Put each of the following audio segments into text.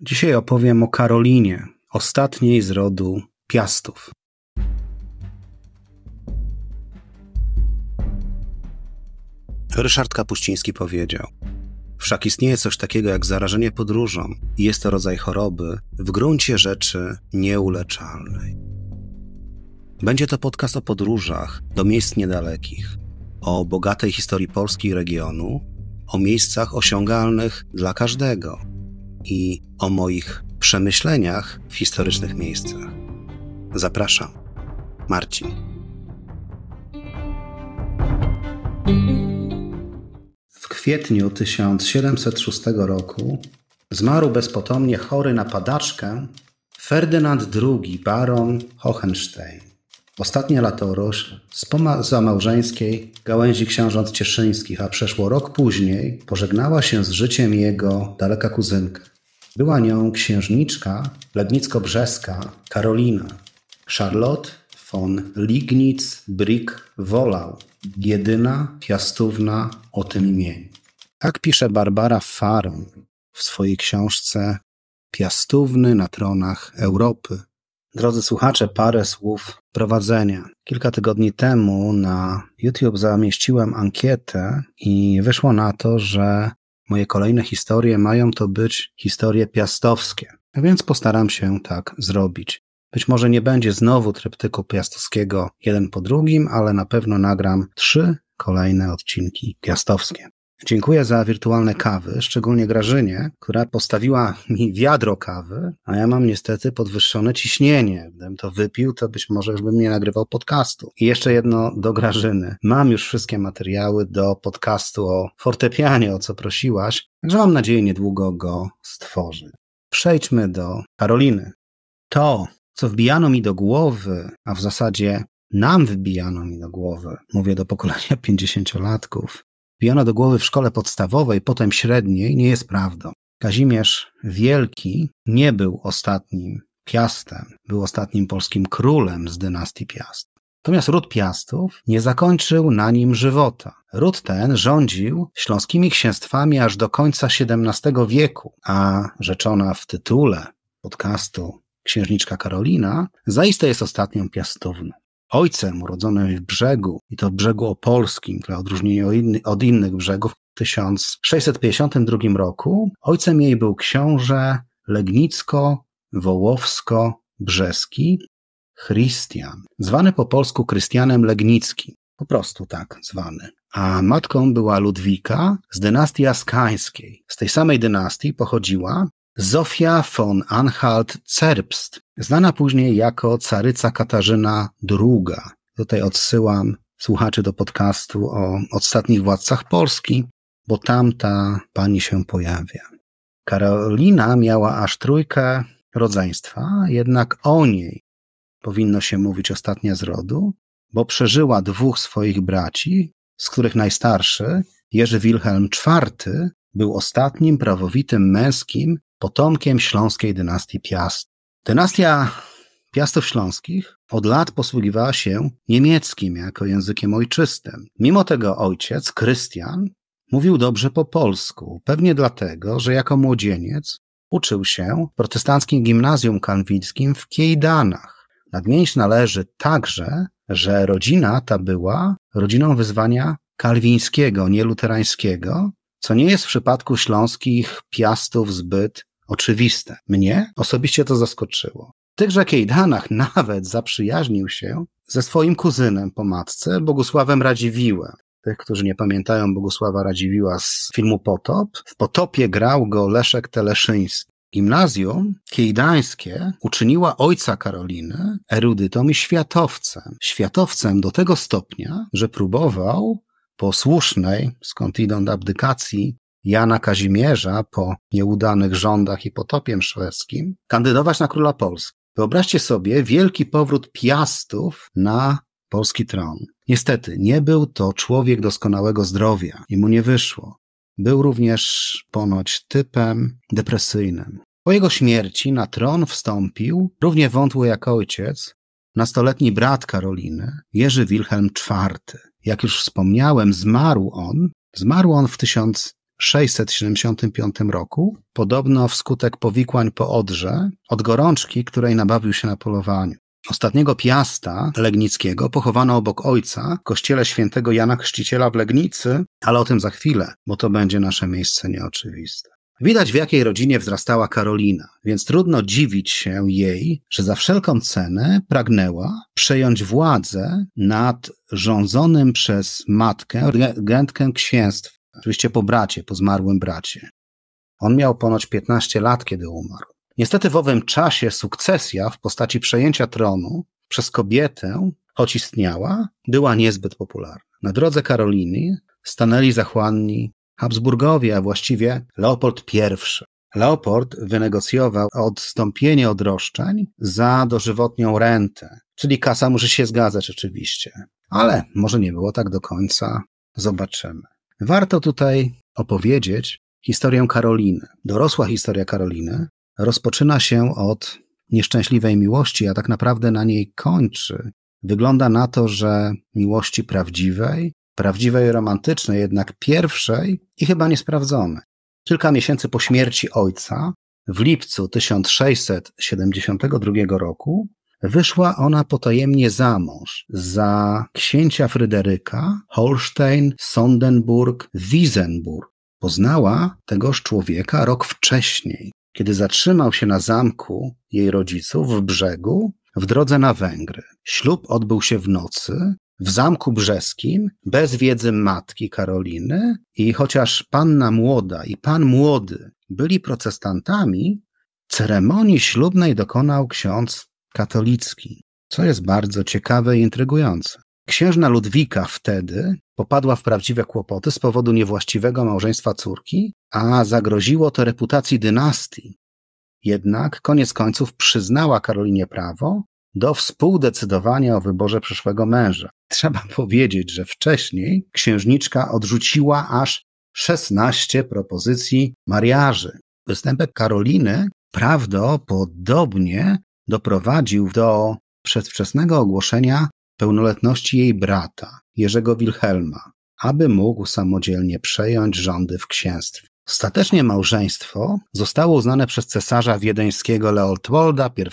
Dzisiaj opowiem o Karolinie, ostatniej z rodu Piastów. Ryszard Kapuściński powiedział: Wszak istnieje coś takiego jak zarażenie podróżą i jest to rodzaj choroby w gruncie rzeczy nieuleczalnej. Będzie to podcast o podróżach do miejsc niedalekich, o bogatej historii Polski i regionu, o miejscach osiągalnych dla każdego i o moich przemyśleniach w historycznych miejscach. Zapraszam, Marcin. W kwietniu 1706 roku zmarł bezpotomnie chory na padaczkę Ferdynand II, baron Hohenstein. Ostatnia latorość z małżeńskiej gałęzi książąt cieszyńskich, a przeszło rok później pożegnała się z życiem jego daleka kuzynka. Była nią księżniczka lednicko-brzeska Karolina, Charlotte von Lignitz-Brick-Wolau, jedyna piastówna o tym imieniu. Tak pisze Barbara Faron w swojej książce Piastówny na tronach Europy. Drodzy słuchacze, parę słów prowadzenia. Kilka tygodni temu na YouTube zamieściłem ankietę i wyszło na to, że moje kolejne historie mają to być historie piastowskie. Więc postaram się tak zrobić. Być może nie będzie znowu tryptyku piastowskiego jeden po drugim, ale na pewno nagram trzy kolejne odcinki piastowskie. Dziękuję za wirtualne kawy, szczególnie Grażynie, która postawiła mi wiadro kawy, a ja mam niestety podwyższone ciśnienie. Gdybym to wypił, to być może już bym nie nagrywał podcastu. I jeszcze jedno do Grażyny. Mam już wszystkie materiały do podcastu o fortepianie, o co prosiłaś, także mam nadzieję niedługo go stworzy. Przejdźmy do Karoliny. To, co wbijano mi do głowy, a w zasadzie nam wbijano mi do głowy, mówię do pokolenia pięćdziesięciolatków, wbijano do głowy w szkole podstawowej, potem średniej, nie jest prawdą. Kazimierz Wielki nie był ostatnim Piastem, był ostatnim polskim królem z dynastii Piast. Natomiast ród Piastów nie zakończył na nim żywota. Ród ten rządził śląskimi księstwami aż do końca XVII wieku, a rzeczona w tytule podcastu księżniczka Karolina zaiste jest ostatnią piastowną. Ojcem urodzonym w brzegu, i to brzegu opolskim, dla odróżnienia od innych brzegów, w 1652 roku, ojcem jej był książę Legnicko-Wołowsko-Brzeski, Christian, zwany po polsku Krystianem Legnickim, po prostu tak zwany. A matką była Ludwika z dynastii askańskiej. Z tej samej dynastii pochodziła Zofia von Anhalt-Zerbst, znana później jako caryca Katarzyna II. Tutaj odsyłam słuchaczy do podcastu o ostatnich władcach Polski, bo tam ta pani się pojawia. Karolina miała aż trójkę rodzeństwa, jednak o niej powinno się mówić ostatnia z rodu, bo przeżyła dwóch swoich braci, z których najstarszy, Jerzy Wilhelm IV, był ostatnim prawowitym męskim potomkiem śląskiej dynastii Piast. Dynastia Piastów Śląskich od lat posługiwała się niemieckim jako językiem ojczystym. Mimo tego ojciec, Krystian, mówił dobrze po polsku, pewnie dlatego, że jako młodzieniec uczył się w protestanckim gimnazjum kalwińskim w Kiejdanach. Nadmienić należy także, że rodzina ta była rodziną wyzwania kalwińskiego, nie luterańskiego, co nie jest w przypadku śląskich piastów zbyt oczywiste. Mnie osobiście to zaskoczyło. Tychże Kejdanach nawet zaprzyjaźnił się ze swoim kuzynem po matce, Bogusławem Radziwiłem. Tych, którzy nie pamiętają Bogusława Radziwiła z filmu Potop, w Potopie grał go Leszek Teleszyński. Gimnazjum kiejdańskie uczyniła ojca Karoliny erudytą i światowcem. Światowcem do tego stopnia, że próbował po słusznej, skądinąd abdykacji Jana Kazimierza po nieudanych rządach i potopie szwedzkim kandydować na króla Polski. Wyobraźcie sobie wielki powrót Piastów na polski tron. Niestety, nie był to człowiek doskonałego zdrowia i mu nie wyszło. Był również ponoć typem depresyjnym. Po jego śmierci na tron wstąpił, równie wątły jak ojciec, nastoletni brat Karoliny, Jerzy Wilhelm IV. Jak już wspomniałem, zmarł on, zmarł on w 1000 1675 roku, podobno wskutek powikłań po Odrze, od gorączki, której nabawił się na polowaniu. Ostatniego Piasta Legnickiego pochowano obok ojca w kościele świętego Jana Chrzciciela w Legnicy, ale o tym za chwilę, bo to będzie nasze miejsce nieoczywiste. Widać w jakiej rodzinie wzrastała Karolina, więc trudno dziwić się jej, że za wszelką cenę pragnęła przejąć władzę nad rządzonym przez matkę regentkę księstw, oczywiście po bracie, po zmarłym bracie. On miał ponoć 15 lat, kiedy umarł. Niestety w owym czasie sukcesja w postaci przejęcia tronu przez kobietę, choć istniała, była niezbyt popularna. Na drodze Karoliny stanęli zachłanni Habsburgowie, a właściwie Leopold I. Leopold wynegocjował odstąpienie od roszczeń za dożywotnią rentę, czyli kasa musi się zgadzać oczywiście. Ale może nie było tak do końca. Zobaczymy. Warto tutaj opowiedzieć historię Karoliny. Dorosła historia Karoliny rozpoczyna się od nieszczęśliwej miłości, a tak naprawdę na niej kończy. Wygląda na to, że miłości prawdziwej, prawdziwej romantycznej, jednak pierwszej i chyba niesprawdzonej. Kilka miesięcy po śmierci ojca, w lipcu 1672 roku, wyszła ona potajemnie za mąż za księcia Fryderyka Holstein, Sondenburg, Wiesenburg. Poznała tegoż człowieka rok wcześniej, kiedy zatrzymał się na zamku jej rodziców w brzegu w drodze na Węgry. Ślub odbył się w nocy w Zamku Brzeskim, bez wiedzy matki Karoliny i chociaż panna młoda i pan młody byli protestantami, ceremonii ślubnej dokonał ksiądz katolicki, co jest bardzo ciekawe i intrygujące. Księżna Ludwika wtedy popadła w prawdziwe kłopoty z powodu niewłaściwego małżeństwa córki, a zagroziło to reputacji dynastii. Jednak koniec końców przyznała Karolinie prawo do współdecydowania o wyborze przyszłego męża. Trzeba powiedzieć, że wcześniej księżniczka odrzuciła aż 16 propozycji mariaży. Występek Karoliny prawdopodobnie doprowadził do przedwczesnego ogłoszenia pełnoletności jej brata, Jerzego Wilhelma, aby mógł samodzielnie przejąć rządy w księstwie. Ostatecznie małżeństwo zostało uznane przez cesarza wiedeńskiego Leopolda I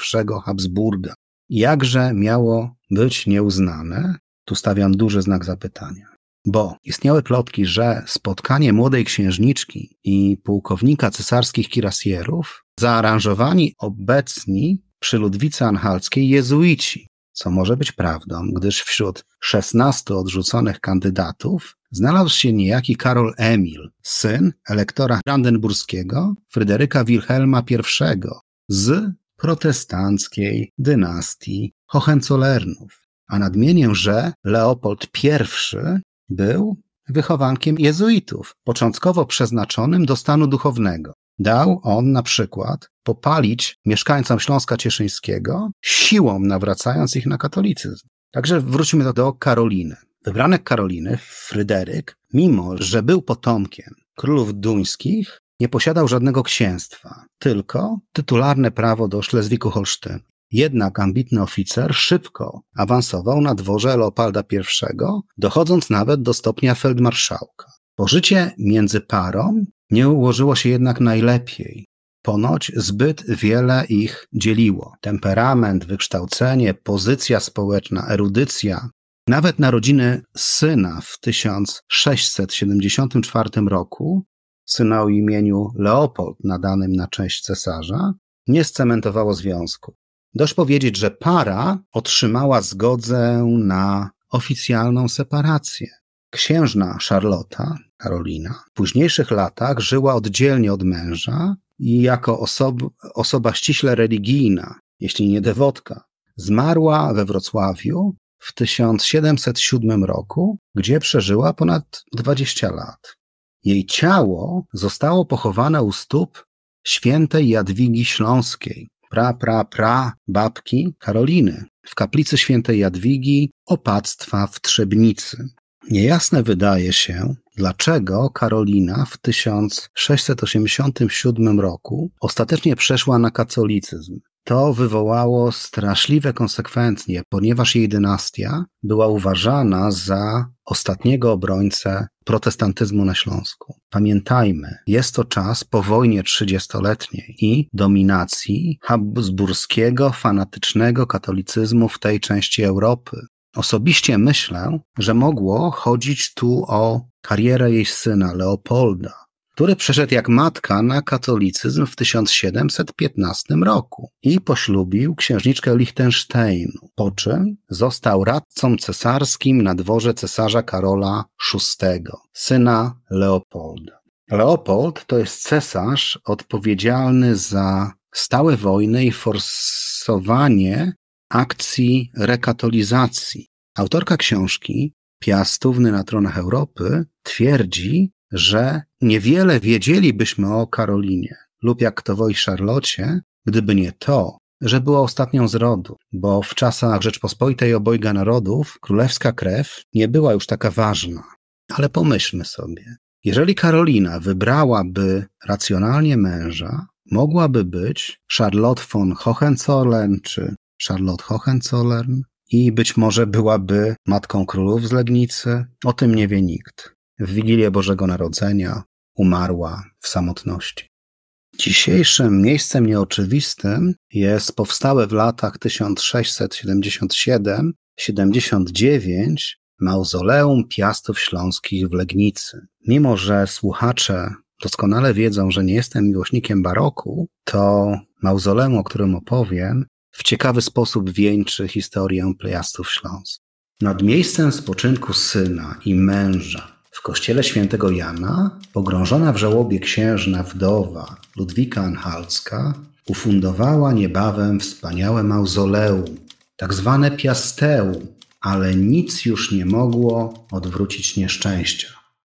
Habsburga. Jakże miało być nieuznane? Tu stawiam duży znak zapytania. Bo istniały plotki, że spotkanie młodej księżniczki i pułkownika cesarskich kirasjerów zaaranżowani obecni przy Ludwice Anhalskiej jezuici, co może być prawdą, gdyż wśród 16 odrzuconych kandydatów znalazł się niejaki Karol Emil, syn elektora brandenburskiego Fryderyka Wilhelma I z protestanckiej dynastii Hohenzollernów. A nadmienię, że Leopold I był wychowankiem jezuitów, początkowo przeznaczonym do stanu duchownego. Dał on na przykład popalić mieszkańcom Śląska Cieszyńskiego, siłą nawracając ich na katolicyzm. Także wróćmy do, do Karoliny. Wybranek Karoliny, Fryderyk, mimo że był potomkiem królów duńskich, nie posiadał żadnego księstwa, tylko tytularne prawo do Szlezwiku-Holsztynu. Jednak ambitny oficer szybko awansował na dworze Leopolda I, dochodząc nawet do stopnia feldmarszałka. Pożycie między parą nie ułożyło się jednak najlepiej. Ponoć zbyt wiele ich dzieliło. Temperament, wykształcenie, pozycja społeczna, erudycja. Nawet narodziny syna w 1674 roku, syna o imieniu Leopold, nadanym na cześć cesarza, nie scementowało związku. Dość powiedzieć, że para otrzymała zgodę na oficjalną separację. Księżna Charlotta, Karolina, w późniejszych latach żyła oddzielnie od męża i jako osob osoba ściśle religijna, jeśli nie dewotka, zmarła we Wrocławiu w 1707 roku, gdzie przeżyła ponad 20 lat. Jej ciało zostało pochowane u stóp świętej Jadwigi Śląskiej, pra, pra, pra babki Karoliny, w kaplicy świętej Jadwigi opactwa w Trzebnicy. Niejasne wydaje się, dlaczego Karolina w 1687 roku ostatecznie przeszła na katolicyzm. To wywołało straszliwe konsekwencje, ponieważ jej dynastia była uważana za ostatniego obrońcę protestantyzmu na Śląsku. Pamiętajmy, jest to czas po wojnie trzydziestoletniej i dominacji habsburskiego, fanatycznego katolicyzmu w tej części Europy. Osobiście myślę, że mogło chodzić tu o karierę jej syna Leopolda, który przeszedł jak matka na katolicyzm w 1715 roku i poślubił księżniczkę Liechtensteinu, po czym został radcą cesarskim na dworze cesarza Karola VI, syna Leopolda. Leopold to jest cesarz odpowiedzialny za stałe wojny i forsowanie akcji rekatolizacji. Autorka książki Piastówny na tronach Europy twierdzi, że niewiele wiedzielibyśmy o Karolinie lub jak to woi Charlocie, gdyby nie to, że była ostatnią z rodu, bo w czasach Rzeczpospolitej obojga narodów królewska krew nie była już taka ważna. Ale pomyślmy sobie, jeżeli Karolina wybrałaby racjonalnie męża, mogłaby być Charlotte von Hohenzollern czy Charlotte Hohenzollern i być może byłaby matką królów z Legnicy. O tym nie wie nikt w Wigilię Bożego Narodzenia umarła w samotności. Dzisiejszym miejscem nieoczywistym jest powstałe w latach 1677-79 mauzoleum Piastów Śląskich w Legnicy. Mimo, że słuchacze doskonale wiedzą, że nie jestem miłośnikiem baroku, to mauzoleum, o którym opowiem, w ciekawy sposób wieńczy historię Piastów Śląskich. Nad miejscem spoczynku syna i męża w kościele świętego Jana, pogrążona w żałobie księżna wdowa Ludwika Anhalska, ufundowała niebawem wspaniałe mauzoleum, tak zwane piasteum, ale nic już nie mogło odwrócić nieszczęścia.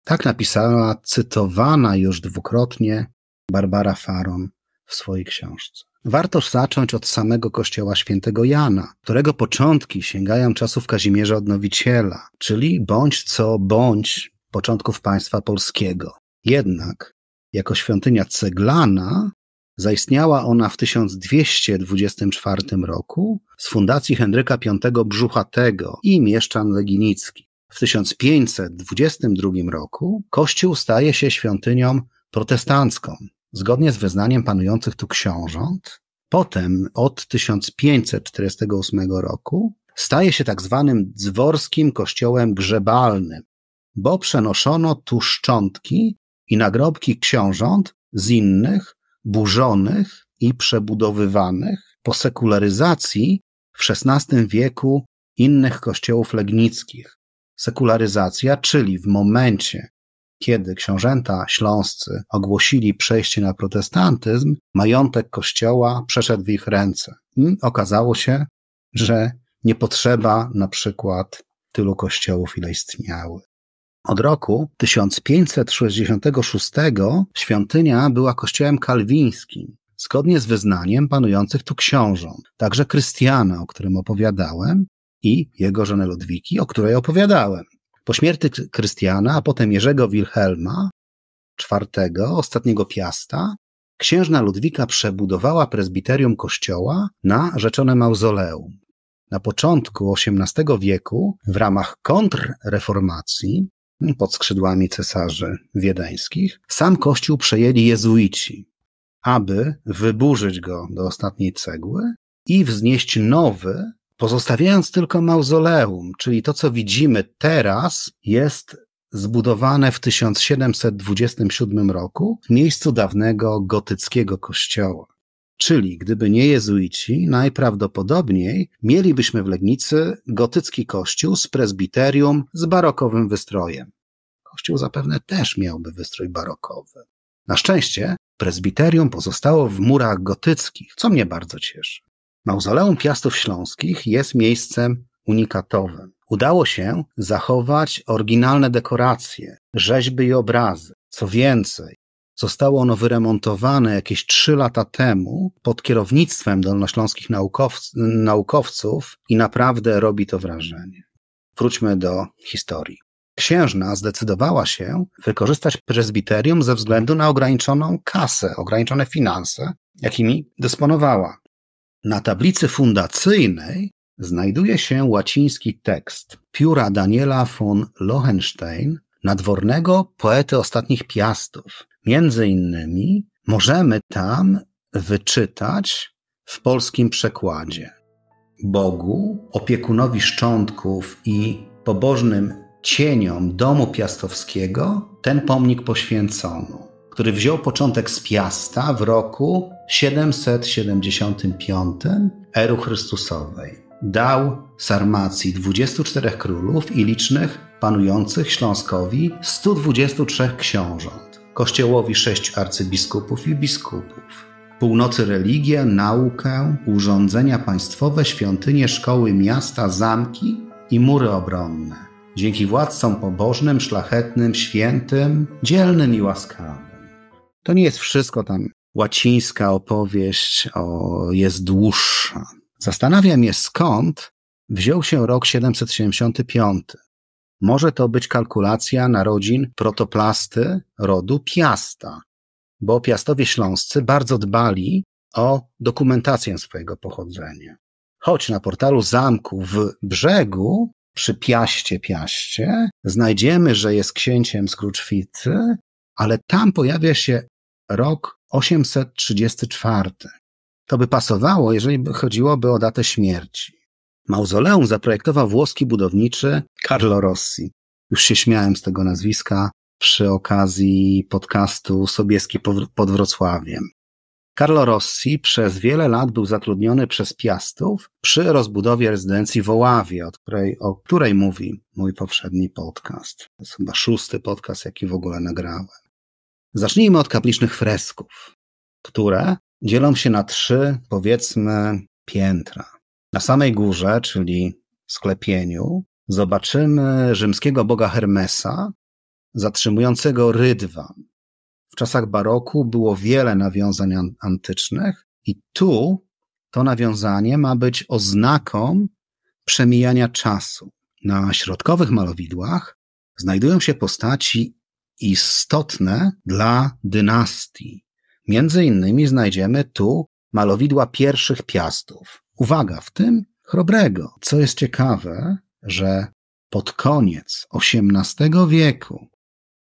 Tak napisała cytowana już dwukrotnie Barbara Faron w swojej książce. Warto zacząć od samego kościoła świętego Jana, którego początki sięgają czasów Kazimierza Odnowiciela, czyli bądź co bądź początków państwa polskiego. Jednak jako świątynia ceglana zaistniała ona w 1224 roku z fundacji Henryka V Brzuchatego i mieszczan leginickich. W 1522 roku kościół staje się świątynią protestancką, zgodnie z wyznaniem panujących tu książąt. Potem od 1548 roku staje się tak zwanym dworskim kościołem grzebalnym, bo przenoszono tu szczątki i nagrobki książąt z innych, burzonych i przebudowywanych po sekularyzacji w XVI wieku innych kościołów legnickich. Sekularyzacja, czyli w momencie, kiedy książęta śląscy ogłosili przejście na protestantyzm, majątek kościoła przeszedł w ich ręce. I okazało się, że nie potrzeba na przykład tylu kościołów, ile istniały. Od roku 1566 świątynia była kościołem kalwińskim, zgodnie z wyznaniem panujących tu książąt, także Krystiana, o którym opowiadałem, i jego żony Ludwiki, o której opowiadałem. Po śmierci Krystiana, a potem Jerzego Wilhelma IV, ostatniego Piasta, księżna Ludwika przebudowała prezbiterium kościoła na rzeczone mauzoleum. Na początku XVIII wieku, w ramach kontrreformacji, pod skrzydłami cesarzy wiedeńskich, sam kościół przejęli jezuici, aby wyburzyć go do ostatniej cegły i wznieść nowy, pozostawiając tylko mauzoleum, czyli to, co widzimy teraz, jest zbudowane w 1727 roku w miejscu dawnego gotyckiego kościoła. Czyli gdyby nie jezuici, najprawdopodobniej mielibyśmy w Legnicy gotycki kościół z prezbiterium z barokowym wystrojem. Kościół zapewne też miałby wystrój barokowy. Na szczęście prezbiterium pozostało w murach gotyckich, co mnie bardzo cieszy. Mauzoleum Piastów Śląskich jest miejscem unikatowym. Udało się zachować oryginalne dekoracje, rzeźby i obrazy. Co więcej, Zostało ono wyremontowane jakieś trzy lata temu pod kierownictwem dolnośląskich naukow naukowców i naprawdę robi to wrażenie. Wróćmy do historii. Księżna zdecydowała się wykorzystać prezbiterium ze względu na ograniczoną kasę, ograniczone finanse, jakimi dysponowała. Na tablicy fundacyjnej znajduje się łaciński tekst pióra Daniela von Lohenstein, nadwornego poety ostatnich piastów. Między innymi możemy tam wyczytać w polskim przekładzie. Bogu, opiekunowi szczątków i pobożnym cieniom domu piastowskiego ten pomnik poświęcono, który wziął początek z Piasta w roku 775 ery Chrystusowej. Dał Sarmacji 24 królów i licznych panujących Śląskowi 123 książąt, kościołowi 6 arcybiskupów i biskupów. Północy religię, naukę, urządzenia państwowe, świątynie, szkoły, miasta, zamki i mury obronne. Dzięki władcom pobożnym, szlachetnym, świętym, dzielnym i łaskawym. To nie jest wszystko tam. Łacińska opowieść o, jest dłuższa. Zastanawia mnie skąd wziął się rok 775. Może to być kalkulacja narodzin protoplasty rodu Piasta, bo Piastowie Śląscy bardzo dbali o dokumentację swojego pochodzenia. Choć na portalu zamku w brzegu, przy Piaście Piaście, znajdziemy, że jest księciem Kruczwity, ale tam pojawia się rok 834. To by pasowało, jeżeli chodziłoby o datę śmierci. Mauzoleum zaprojektował włoski budowniczy Carlo Rossi. Już się śmiałem z tego nazwiska przy okazji podcastu Sobieski pod Wrocławiem. Carlo Rossi przez wiele lat był zatrudniony przez Piastów przy rozbudowie rezydencji w Oławie, od której, o której mówi mój poprzedni podcast. To jest chyba szósty podcast, jaki w ogóle nagrałem. Zacznijmy od kaplicznych fresków, które dzielą się na trzy, powiedzmy, piętra. Na samej górze, czyli sklepieniu, zobaczymy rzymskiego boga Hermesa, zatrzymującego rydwan. W czasach baroku było wiele nawiązań antycznych i tu to nawiązanie ma być oznaką przemijania czasu. Na środkowych malowidłach znajdują się postaci istotne dla dynastii. Między innymi znajdziemy tu malowidła pierwszych piastów. Uwaga, w tym chrobrego. Co jest ciekawe, że pod koniec XVIII wieku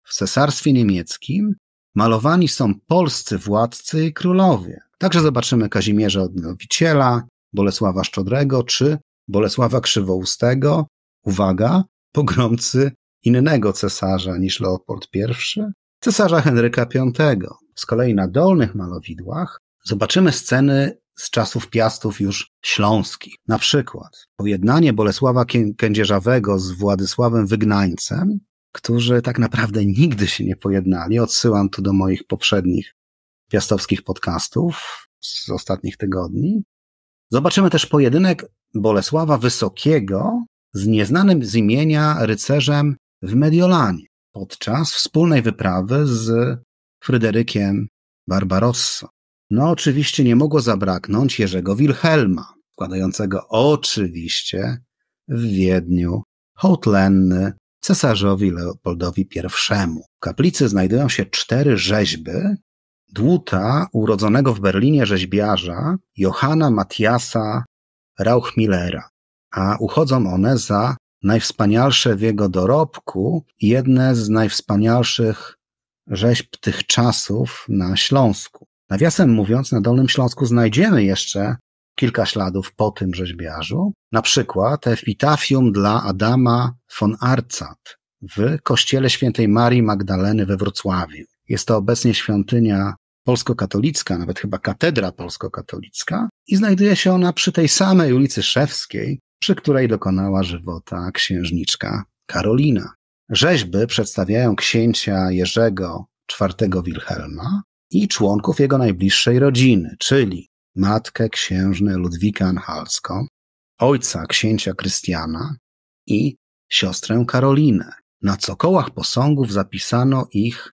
w cesarstwie niemieckim malowani są polscy władcy i królowie. Także zobaczymy Kazimierza Odnowiciela, Bolesława Szczodrego czy Bolesława Krzywoustego. Uwaga, pogromcy innego cesarza niż Leopold I, cesarza Henryka V. Z kolei na dolnych malowidłach zobaczymy sceny z czasów piastów już śląskich. Na przykład pojednanie Bolesława Kędzierzawego z Władysławem Wygnańcem, którzy tak naprawdę nigdy się nie pojednali. Odsyłam tu do moich poprzednich piastowskich podcastów z ostatnich tygodni. Zobaczymy też pojedynek Bolesława Wysokiego z nieznanym z imienia rycerzem w Mediolanie podczas wspólnej wyprawy z Fryderykiem Barbarossa. No oczywiście nie mogło zabraknąć Jerzego Wilhelma, składającego oczywiście w Wiedniu hołd lenny cesarzowi Leopoldowi I. W kaplicy znajdują się cztery rzeźby dłuta urodzonego w Berlinie rzeźbiarza Johanna Matthiasa Rauchmillera, a uchodzą one za najwspanialsze w jego dorobku i jedne z najwspanialszych rzeźb tych czasów na Śląsku. Nawiasem mówiąc, na Dolnym Śląsku znajdziemy jeszcze kilka śladów po tym rzeźbiarzu, na przykład epitafium dla Adama von Arcat w kościele świętej Marii Magdaleny we Wrocławiu. Jest to obecnie świątynia polsko-katolicka, nawet chyba katedra polsko-katolicka i znajduje się ona przy tej samej ulicy Szewskiej, przy której dokonała żywota księżniczka Karolina. Rzeźby przedstawiają księcia Jerzego IV Wilhelma i członków jego najbliższej rodziny, czyli matkę księżnę Ludwikę Anhalską, ojca księcia Krystiana i siostrę Karolinę. Na cokołach posągów zapisano ich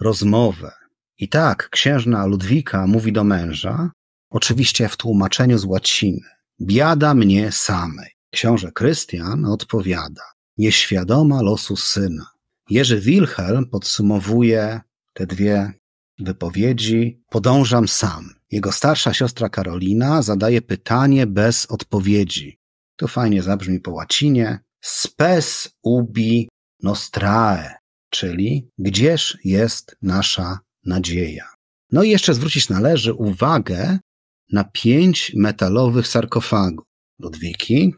rozmowę. I tak księżna Ludwika mówi do męża, oczywiście w tłumaczeniu z łaciny, biada mnie samej. Książę Krystian odpowiada, nieświadoma losu syna. Jerzy Wilhelm podsumowuje te dwie wypowiedzi, podążam sam. Jego starsza siostra Karolina zadaje pytanie bez odpowiedzi. To fajnie zabrzmi po łacinie. Spes ubi nostrae, czyli gdzież jest nasza nadzieja. No i jeszcze zwrócić należy uwagę na pięć metalowych sarkofagów Ludwiki,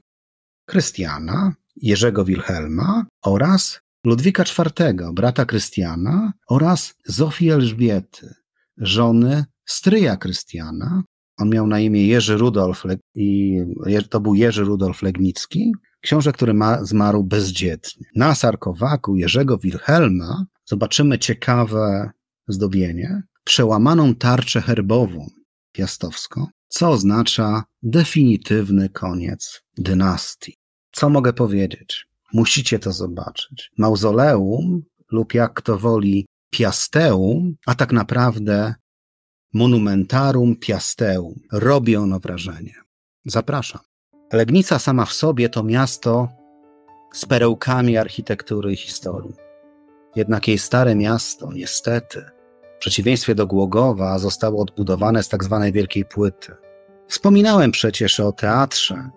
Krystiana, Jerzego Wilhelma oraz Ludwika IV, brata Krystiana oraz Zofii Elżbiety, żony stryja Krystiana. On miał na imię Jerzy Rudolf i to był Jerzy Rudolf Legnicki, książę, który ma, zmarł bezdzietnie. Na sarkowaku Jerzego Wilhelma zobaczymy ciekawe zdobienie, przełamaną tarczę herbową piastowską, co oznacza definitywny koniec dynastii. Co mogę powiedzieć? Musicie to zobaczyć. Mauzoleum lub jak kto woli piasteum, a tak naprawdę monumentarum piasteum. Robi ono wrażenie. Zapraszam. Legnica sama w sobie to miasto z perełkami architektury i historii. Jednak jej stare miasto, niestety, w przeciwieństwie do Głogowa, zostało odbudowane z tak zwanej wielkiej płyty. Wspominałem przecież o teatrze,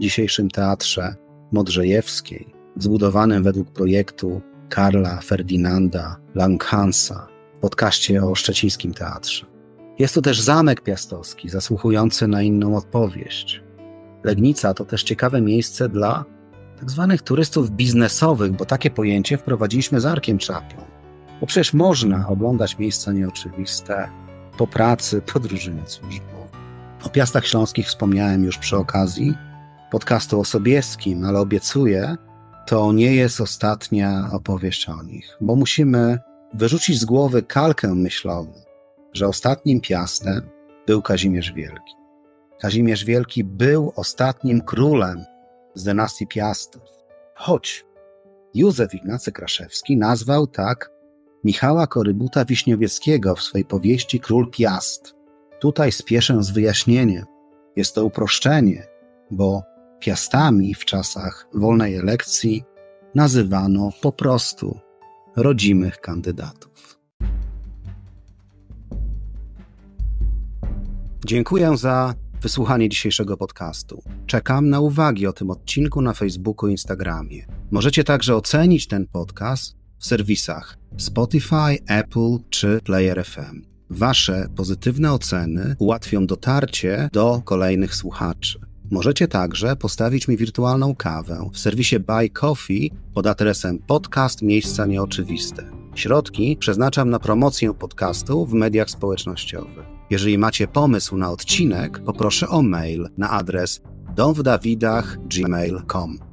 dzisiejszym teatrze Modrzejewskiej, zbudowanym według projektu Karla Ferdynanda Langhansa w podcaście o szczecińskim teatrze. Jest tu też zamek piastowski, zasłuchujący na inną opowieść. Legnica to też ciekawe miejsce dla tak zwanych turystów biznesowych, bo takie pojęcie wprowadziliśmy z Arkiem Czaplą. Bo przecież można oglądać miejsca nieoczywiste po pracy, podróżując służbowo. O Piastach Śląskich wspomniałem już przy okazji podcastu o Sobieskim, ale obiecuję, to nie jest ostatnia opowieść o nich, bo musimy wyrzucić z głowy kalkę myślową, że ostatnim piastem był Kazimierz Wielki. Kazimierz Wielki był ostatnim królem z dynastii Piastów. Choć Józef Ignacy Kraszewski nazwał tak Michała Korybuta Wiśniowieckiego w swojej powieści Król Piast. Tutaj spieszę z wyjaśnieniem. Jest to uproszczenie, bo piastami w czasach wolnej elekcji nazywano po prostu rodzimych kandydatów. Dziękuję za wysłuchanie dzisiejszego podcastu. Czekam na uwagi o tym odcinku na Facebooku i Instagramie. Możecie także ocenić ten podcast w serwisach Spotify, Apple czy Player FM. Wasze pozytywne oceny ułatwią dotarcie do kolejnych słuchaczy. Możecie także postawić mi wirtualną kawę w serwisie Buy Coffee pod adresem podcast Miejsca Nieoczywiste. Środki przeznaczam na promocję podcastu w mediach społecznościowych. Jeżeli macie pomysł na odcinek, poproszę o mail na adres domwdawidach.gmail.com.